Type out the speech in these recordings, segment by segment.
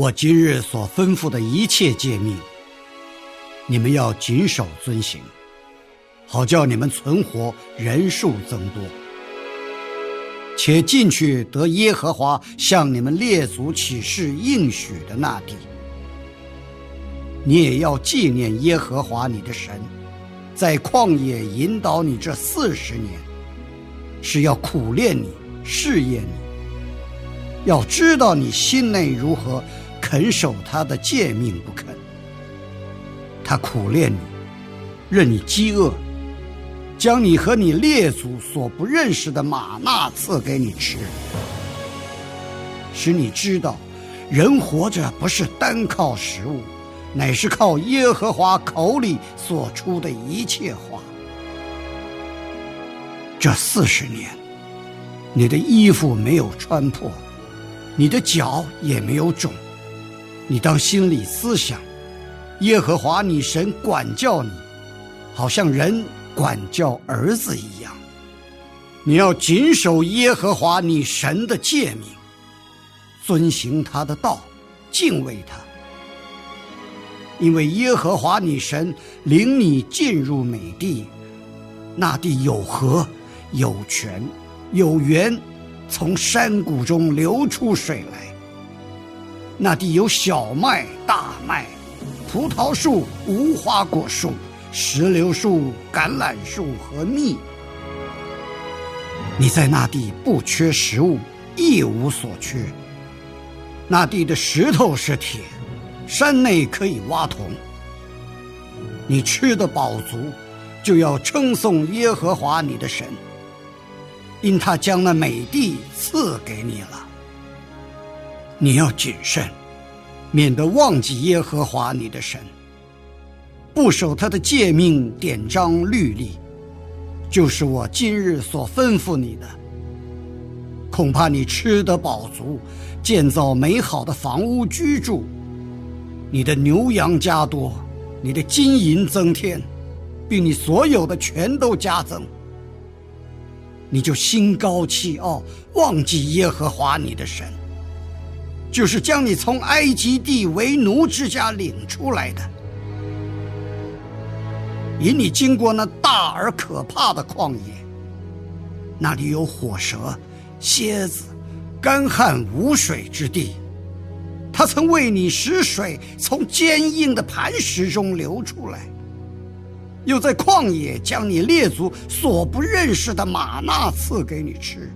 我今日所吩咐的一切诫命，你们要谨守遵行。好叫你们存活，人数增多，且进去得耶和华向你们列祖起誓应许的那地。你也要纪念耶和华你的神，在旷野引导你这四十年，是要苦练你、试验你，要知道你心内如何，肯守他的诫命不肯。他苦练你，任你饥饿。将你和你列祖所不认识的玛纳赐给你吃，使你知道，人活着不是单靠食物，乃是靠耶和华口里所出的一切话。这四十年，你的衣服没有穿破，你的脚也没有肿。你当心里思想，耶和华你神管教你，好像人。管教儿子一样，你要谨守耶和华你神的诫命，遵行他的道，敬畏他。因为耶和华你神领你进入美地，那地有河，有泉，有源，从山谷中流出水来。那地有小麦、大麦，葡萄树、无花果树。石榴树、橄榄树和蜜，你在那地不缺食物，一无所缺。那地的石头是铁，山内可以挖铜。你吃的饱足，就要称颂耶和华你的神，因他将那美地赐给你了。你要谨慎，免得忘记耶和华你的神。不守他的诫命、典章、律例，就是我今日所吩咐你的。恐怕你吃得饱足，建造美好的房屋居住，你的牛羊加多，你的金银增添，并你所有的全都加增，你就心高气傲，忘记耶和华你的神，就是将你从埃及地为奴之家领出来的。引你经过那大而可怕的旷野，那里有火蛇、蝎子、干旱无水之地。他曾为你使水从坚硬的磐石中流出来，又在旷野将你列祖所不认识的玛纳赐给你吃，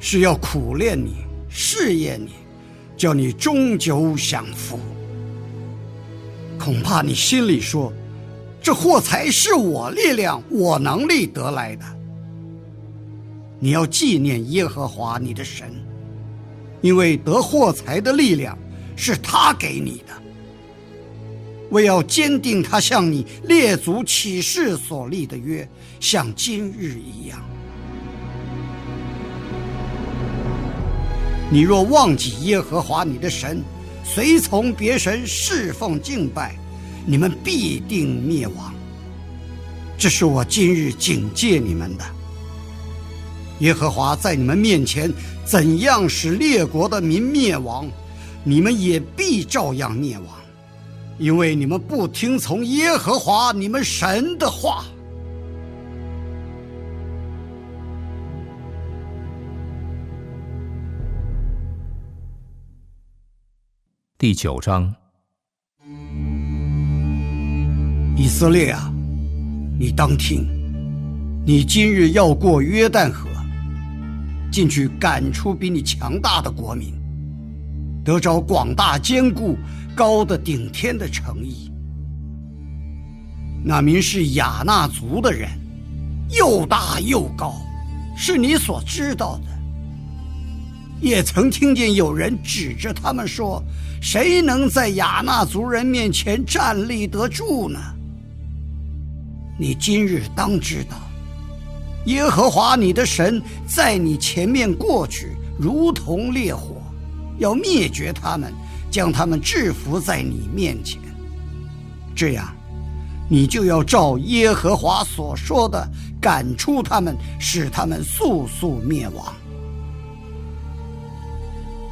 是要苦练你、试验你，叫你终究享福。恐怕你心里说。这货财是我力量、我能力得来的。你要纪念耶和华你的神，因为得货财的力量是他给你的。为要坚定他向你列祖起誓所立的约，像今日一样。你若忘记耶和华你的神，随从别神侍奉敬拜。你们必定灭亡。这是我今日警戒你们的。耶和华在你们面前怎样使列国的民灭亡，你们也必照样灭亡，因为你们不听从耶和华你们神的话。第九章。以色列啊，你当听，你今日要过约旦河，进去赶出比你强大的国民，得着广大坚固、高的顶天的诚意。那名是亚纳族的人，又大又高，是你所知道的。也曾听见有人指着他们说：“谁能在亚纳族人面前站立得住呢？”你今日当知道，耶和华你的神在你前面过去，如同烈火，要灭绝他们，将他们制服在你面前。这样，你就要照耶和华所说的赶出他们，使他们速速灭亡。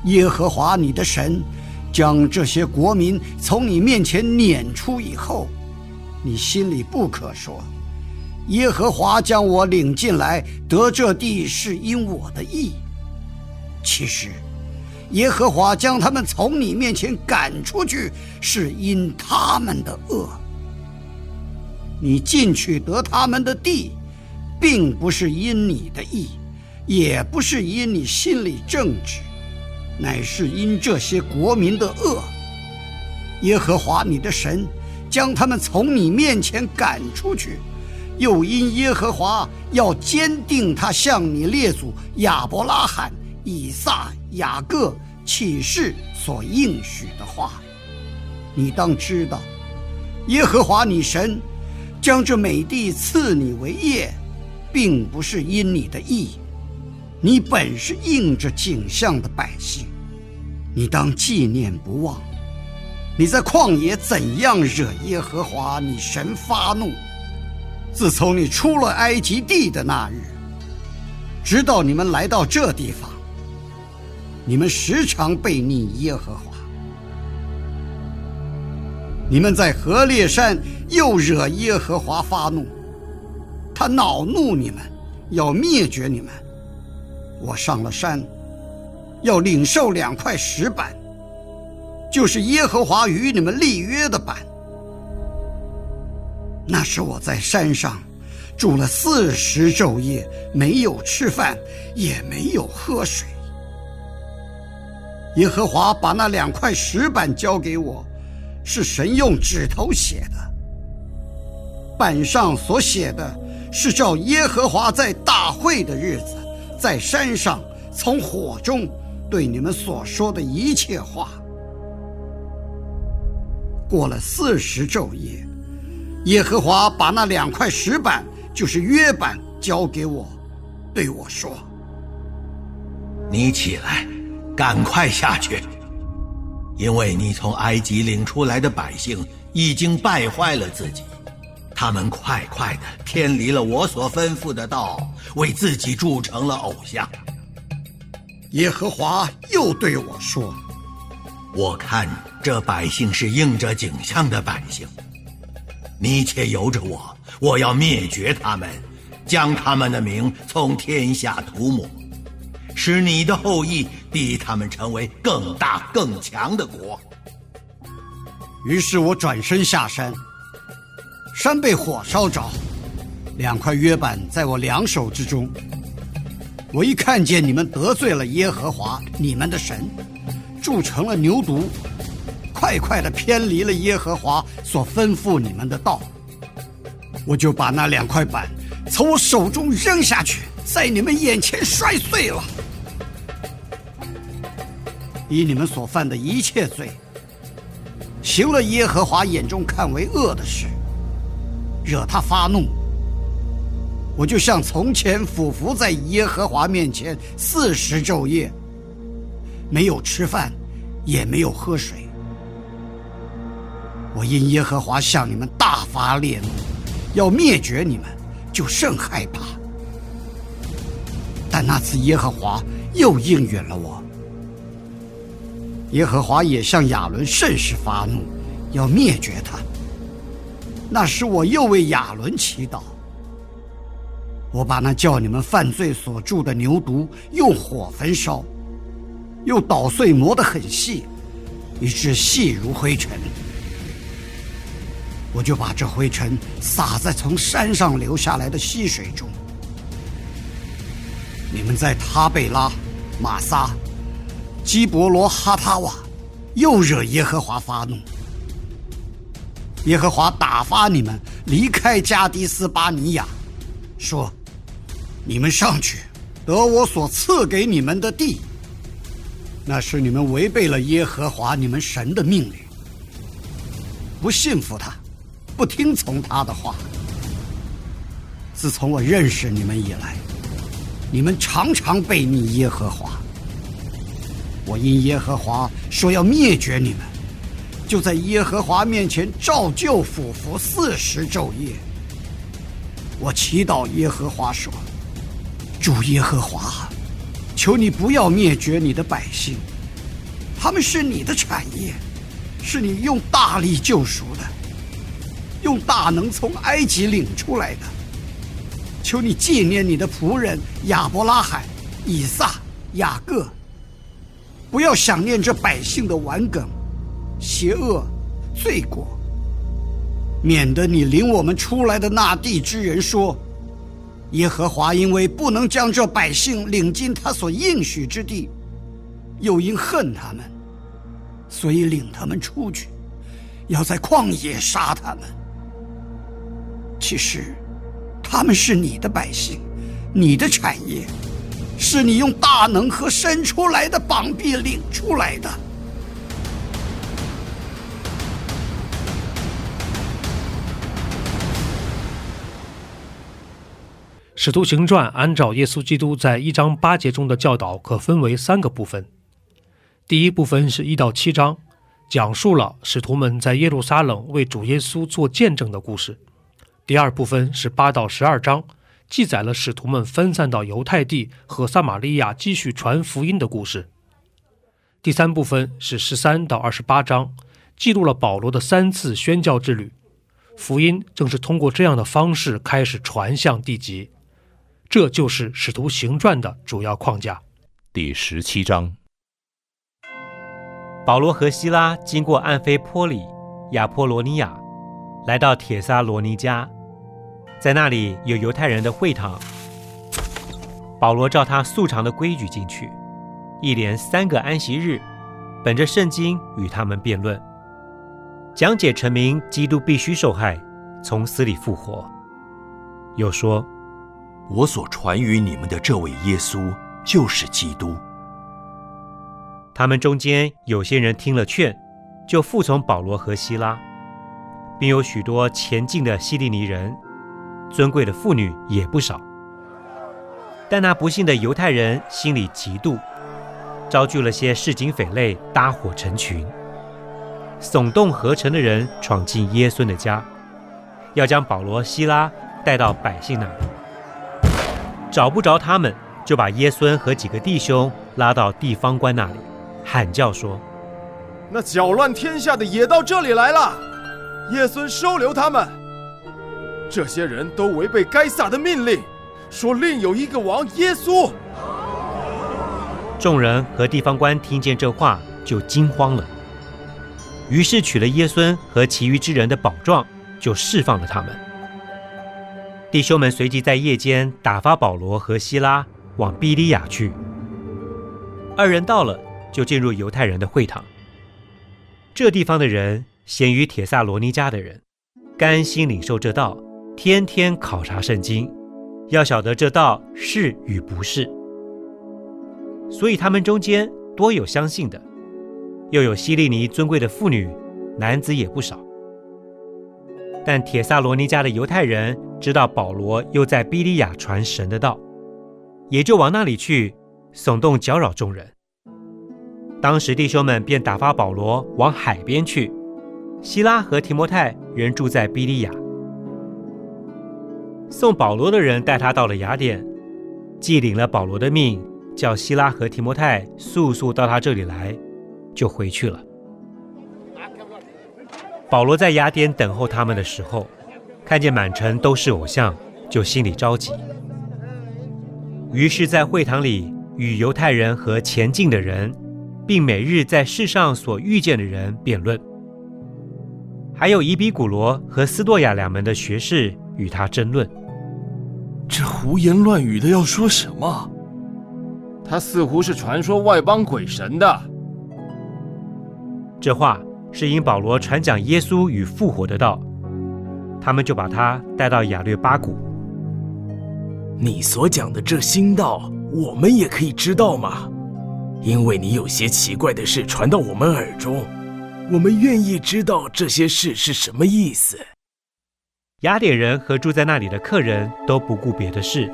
耶和华你的神将这些国民从你面前撵出以后，你心里不可说：“耶和华将我领进来得这地是因我的意。”其实，耶和华将他们从你面前赶出去是因他们的恶。你进去得他们的地，并不是因你的意，也不是因你心里正直。乃是因这些国民的恶，耶和华你的神将他们从你面前赶出去，又因耶和华要坚定他向你列祖亚伯拉罕、以撒、雅各起誓所应许的话，你当知道，耶和华你神将这美地赐你为业，并不是因你的意。你本是应着景象的百姓，你当纪念不忘。你在旷野怎样惹耶和华你神发怒？自从你出了埃及地的那日，直到你们来到这地方，你们时常背逆耶和华。你们在何烈山又惹耶和华发怒，他恼怒你们，要灭绝你们。我上了山，要领受两块石板，就是耶和华与你们立约的板。那是我在山上住了四十昼夜，没有吃饭，也没有喝水。耶和华把那两块石板交给我，是神用指头写的。板上所写的是照耶和华在大会的日子。在山上，从火中对你们所说的一切话，过了四十昼夜，耶和华把那两块石板，就是约板，交给我，对我说：“你起来，赶快下去，因为你从埃及领出来的百姓已经败坏了自己。”他们快快的偏离了我所吩咐的道，为自己铸成了偶像。耶和华又对我说：“我看这百姓是应着景象的百姓，你且由着我，我要灭绝他们，将他们的名从天下涂抹，使你的后裔比他们成为更大更强的国。”于是我转身下山。山被火烧着，两块约板在我两手之中。我一看见你们得罪了耶和华你们的神，铸成了牛犊，快快的偏离了耶和华所吩咐你们的道，我就把那两块板从我手中扔下去，在你们眼前摔碎了。以你们所犯的一切罪，行了耶和华眼中看为恶的事。惹他发怒，我就像从前俯伏在耶和华面前四十昼夜，没有吃饭，也没有喝水。我因耶和华向你们大发烈怒，要灭绝你们，就甚害怕。但那次耶和华又应允了我，耶和华也向亚伦甚是发怒，要灭绝他。那时我又为亚伦祈祷，我把那叫你们犯罪所铸的牛犊用火焚烧，又捣碎磨得很细，以致细如灰尘。我就把这灰尘撒在从山上流下来的溪水中。你们在塔贝拉、马撒、基伯罗哈塔瓦，又惹耶和华发怒。耶和华打发你们离开加迪斯巴尼亚，说：“你们上去得我所赐给你们的地。那是你们违背了耶和华你们神的命令，不信服他，不听从他的话。自从我认识你们以来，你们常常背逆耶和华。我因耶和华说要灭绝你们。”就在耶和华面前照旧俯伏四十昼夜。我祈祷耶和华说：“主耶和华，求你不要灭绝你的百姓，他们是你的产业，是你用大力救赎的，用大能从埃及领出来的。求你纪念你的仆人亚伯拉罕、以撒、雅各，不要想念这百姓的顽梗。”邪恶、罪过，免得你领我们出来的那地之人说：“耶和华因为不能将这百姓领进他所应许之地，又因恨他们，所以领他们出去，要在旷野杀他们。其实，他们是你的百姓，你的产业，是你用大能和伸出来的膀臂领出来的。”使徒行传按照耶稣基督在一章八节中的教导，可分为三个部分。第一部分是一到七章，讲述了使徒们在耶路撒冷为主耶稣做见证的故事。第二部分是八到十二章，记载了使徒们分散到犹太地和撒玛利亚继续传福音的故事。第三部分是十三到二十八章，记录了保罗的三次宣教之旅。福音正是通过这样的方式开始传向地极。这就是《使徒行传》的主要框架。第十七章，保罗和希拉经过安菲波里、亚波罗尼亚，来到铁撒罗尼迦，在那里有犹太人的会堂。保罗照他素常的规矩进去，一连三个安息日，本着圣经与他们辩论，讲解成明基督必须受害，从死里复活。又说。我所传于你们的这位耶稣就是基督。他们中间有些人听了劝，就服从保罗和希拉，并有许多前进的希利尼人，尊贵的妇女也不少。但那不幸的犹太人心里嫉妒，招聚了些市井匪类，搭伙成群，耸动合成的人闯进耶稣的家，要将保罗、希拉带到百姓那里。找不着他们，就把耶孙和几个弟兄拉到地方官那里，喊叫说：“那搅乱天下的也到这里来了，耶孙收留他们。这些人都违背该撒的命令，说另有一个王耶稣。”众人和地方官听见这话，就惊慌了。于是取了耶孙和其余之人的宝状，就释放了他们。弟兄们随即在夜间打发保罗和希拉往比利亚去。二人到了，就进入犹太人的会堂。这地方的人咸于铁萨罗尼迦的人，甘心领受这道，天天考察圣经，要晓得这道是与不是。所以他们中间多有相信的，又有希利尼尊贵的妇女，男子也不少。但铁萨罗尼迦的犹太人知道保罗又在比利亚传神的道，也就往那里去，耸动搅扰众人。当时弟兄们便打发保罗往海边去，希拉和提摩太仍住在比利亚。送保罗的人带他到了雅典，既领了保罗的命，叫希拉和提摩太速速到他这里来，就回去了。保罗在雅典等候他们的时候，看见满城都是偶像，就心里着急。于是，在会堂里与犹太人和前进的人，并每日在世上所遇见的人辩论。还有伊比古罗和斯多亚两门的学士与他争论。这胡言乱语的要说什么？他似乎是传说外邦鬼神的。这话是因保罗传讲耶稣与复活的道，他们就把他带到雅略巴谷。你所讲的这新道，我们也可以知道吗？因为你有些奇怪的事传到我们耳中，我们愿意知道这些事是什么意思。雅典人和住在那里的客人都不顾别的事，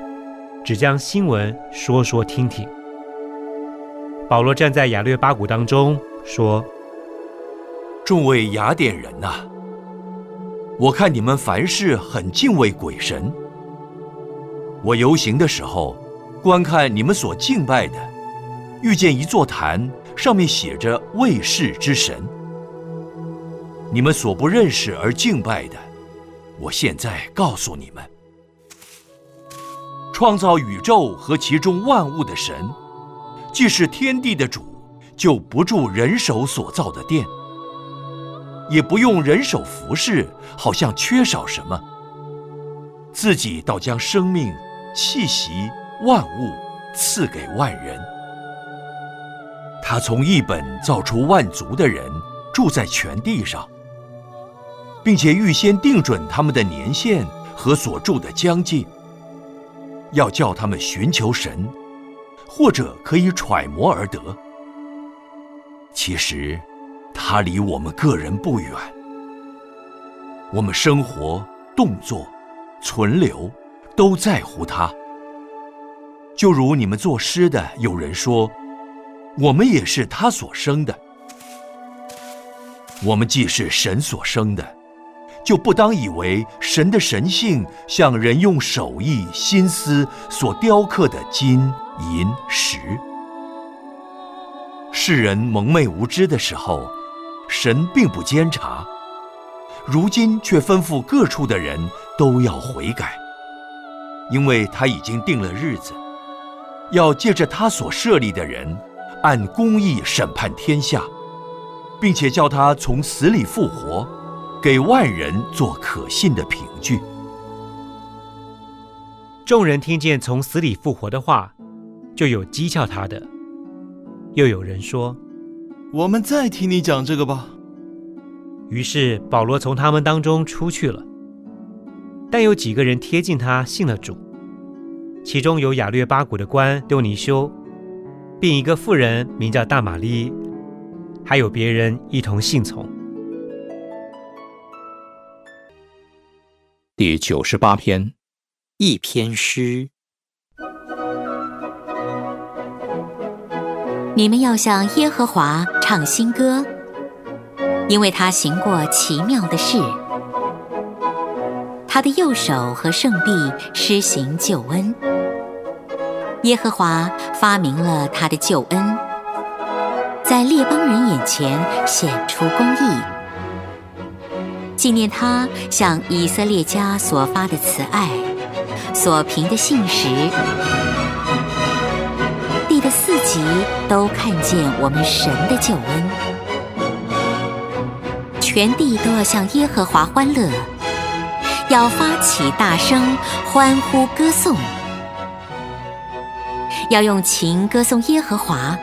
只将新闻说说听听。保罗站在雅略巴谷当中说：“众位雅典人呐，我看你们凡事很敬畏鬼神。我游行的时候，观看你们所敬拜的，遇见一座坛，上面写着‘卫士之神’。你们所不认识而敬拜的。”我现在告诉你们，创造宇宙和其中万物的神，既是天地的主，就不住人手所造的殿，也不用人手服侍，好像缺少什么，自己倒将生命、气息、万物赐给万人。他从一本造出万族的人，住在全地上。并且预先定准他们的年限和所住的疆界，要叫他们寻求神，或者可以揣摩而得。其实，他离我们个人不远。我们生活、动作、存留，都在乎他。就如你们作诗的有人说：“我们也是他所生的。”我们既是神所生的。就不当以为神的神性像人用手艺心思所雕刻的金银石。世人蒙昧无知的时候，神并不监察；如今却吩咐各处的人都要悔改，因为他已经定了日子，要借着他所设立的人，按公义审判天下，并且叫他从死里复活。给万人做可信的凭据。众人听见从死里复活的话，就有讥诮他的，又有人说：“我们再听你讲这个吧。”于是保罗从他们当中出去了。但有几个人贴近他，信了主，其中有雅略巴谷的官丢尼修，并一个妇人名叫大玛丽，还有别人一同信从。第九十八篇，一篇诗。你们要向耶和华唱新歌，因为他行过奇妙的事，他的右手和圣臂施行救恩。耶和华发明了他的救恩，在列邦人眼前显出公义。纪念他向以色列家所发的慈爱，所凭的信实，四极都看见我们神的救恩，全地都要向耶和华欢乐，要发起大声欢呼歌颂，要用琴歌颂耶和华，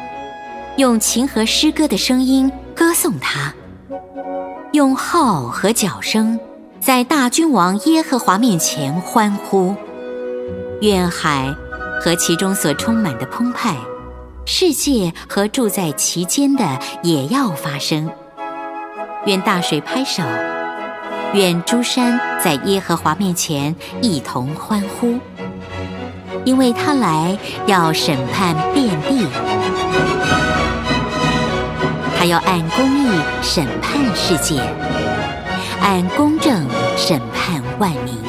用琴和诗歌的声音歌颂他。用号和角声，在大君王耶和华面前欢呼。愿海和其中所充满的澎湃，世界和住在其间的也要发声。愿大水拍手，愿诸山在耶和华面前一同欢呼，因为他来要审判遍地。他要按公义审判世界，按公正审判万民。